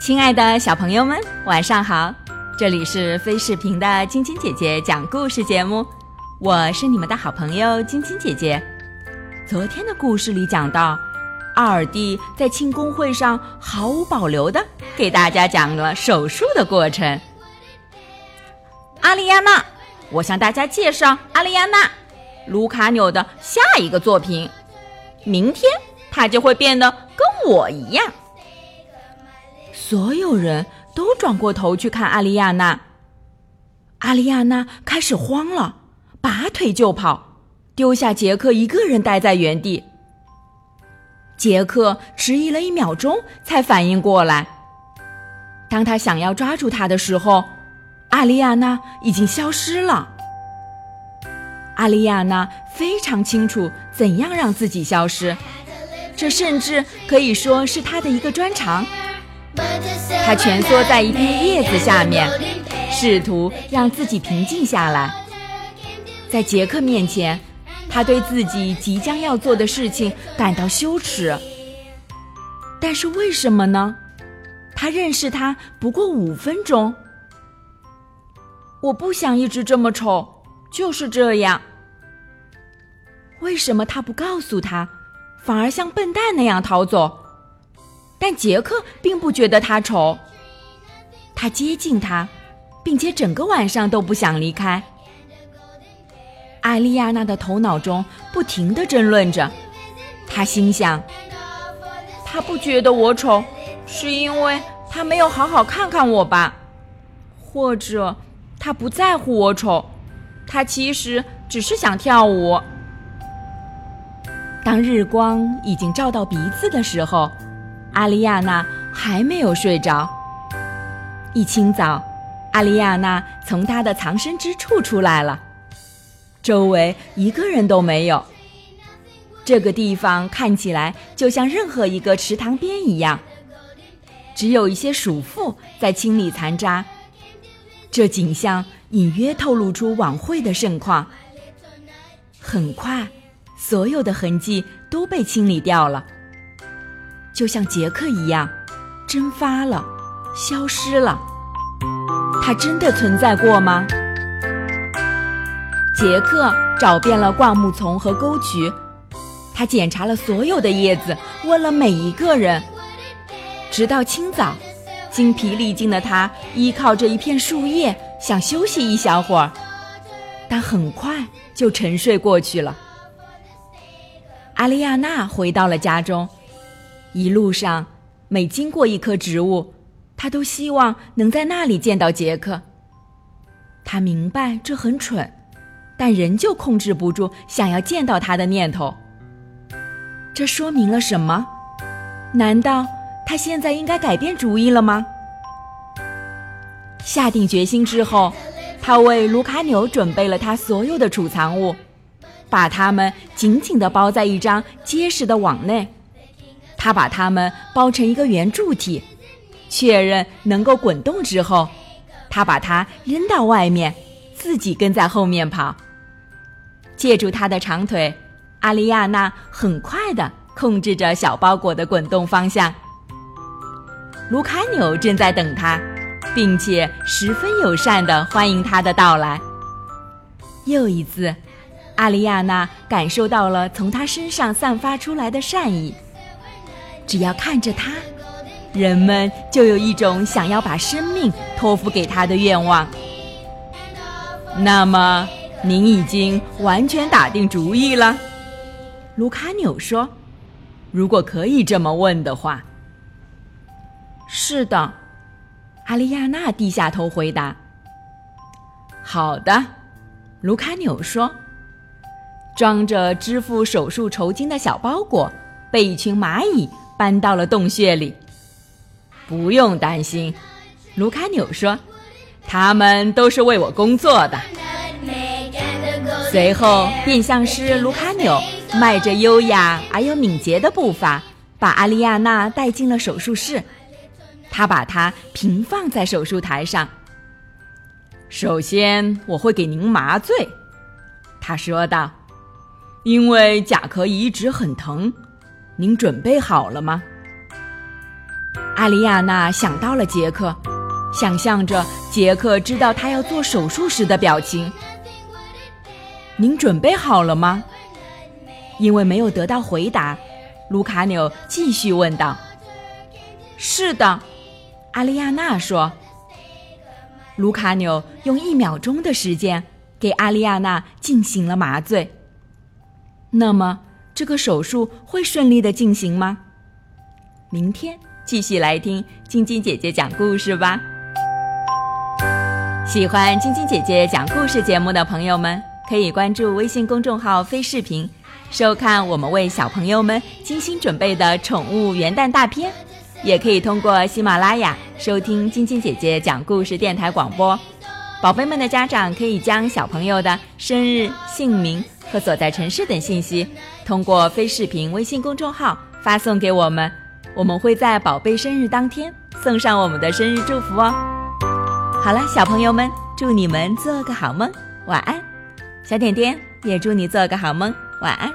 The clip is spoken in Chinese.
亲爱的小朋友们，晚上好！这里是飞视频的晶晶姐姐讲故事节目，我是你们的好朋友晶晶姐姐。昨天的故事里讲到，阿尔蒂在庆功会上毫无保留的给大家讲了手术的过程。阿丽亚娜，我向大家介绍阿丽亚娜，卢卡纽的下一个作品。明天她就会变得跟我一样。所有人都转过头去看阿丽亚娜。阿丽亚娜开始慌了，拔腿就跑，丢下杰克一个人待在原地。杰克迟疑了一秒钟，才反应过来。当他想要抓住他的时候，阿丽亚娜已经消失了。阿丽亚娜非常清楚怎样让自己消失，这甚至可以说是她的一个专长。他蜷缩在一片叶子下面，试图让自己平静下来。在杰克面前，他对自己即将要做的事情感到羞耻。但是为什么呢？他认识他不过五分钟。我不想一直这么丑，就是这样。为什么他不告诉他，反而像笨蛋那样逃走？但杰克并不觉得他丑，他接近他，并且整个晚上都不想离开。艾丽亚娜的头脑中不停的争论着，她心想：他不觉得我丑，是因为他没有好好看看我吧？或者他不在乎我丑，他其实只是想跳舞。当日光已经照到鼻子的时候。阿丽亚娜还没有睡着。一清早，阿丽亚娜从她的藏身之处出来了，周围一个人都没有。这个地方看起来就像任何一个池塘边一样，只有一些鼠妇在清理残渣。这景象隐约透露出晚会的盛况。很快，所有的痕迹都被清理掉了。就像杰克一样，蒸发了，消失了。他真的存在过吗？杰克找遍了灌木丛和沟渠，他检查了所有的叶子，问了每一个人。直到清早，精疲力尽的他依靠着一片树叶，想休息一小会儿，但很快就沉睡过去了。阿丽亚娜回到了家中。一路上，每经过一棵植物，他都希望能在那里见到杰克。他明白这很蠢，但仍旧控制不住想要见到他的念头。这说明了什么？难道他现在应该改变主意了吗？下定决心之后，他为卢卡纽准备了他所有的储藏物，把它们紧紧地包在一张结实的网内。他把它们包成一个圆柱体，确认能够滚动之后，他把它扔到外面，自己跟在后面跑。借助他的长腿，阿丽亚娜很快地控制着小包裹的滚动方向。卢卡纽正在等他，并且十分友善地欢迎他的到来。又一次，阿丽亚娜感受到了从他身上散发出来的善意。只要看着他，人们就有一种想要把生命托付给他的愿望。那么，您已经完全打定主意了？卢卡纽说：“如果可以这么问的话。”是的，阿丽亚娜低下头回答。好的，卢卡纽说：“装着支付手术酬金的小包裹被一群蚂蚁。”搬到了洞穴里，不用担心，卢卡纽说：“他们都是为我工作的。”随后，变相师卢卡纽迈着优雅而又敏捷的步伐，把阿丽亚娜带进了手术室。他把她平放在手术台上。首先，我会给您麻醉，他说道，因为甲壳移植很疼。您准备好了吗？阿丽亚娜想到了杰克，想象着杰克知道他要做手术时的表情。您准备好了吗？因为没有得到回答，卢卡纽继续问道：“是的。”阿丽亚娜说。卢卡纽用一秒钟的时间给阿丽亚娜进行了麻醉。那么，这个手术会顺利的进行吗？明天继续来听晶晶姐姐讲故事吧。喜欢晶晶姐姐讲故事节目的朋友们，可以关注微信公众号“飞视频”，收看我们为小朋友们精心准备的宠物元旦大片。也可以通过喜马拉雅收听晶晶姐姐讲故事电台广播。宝贝们的家长可以将小朋友的生日、姓名和所在城市等信息，通过非视频微信公众号发送给我们，我们会在宝贝生日当天送上我们的生日祝福哦。好了，小朋友们，祝你们做个好梦，晚安。小点点也祝你做个好梦，晚安。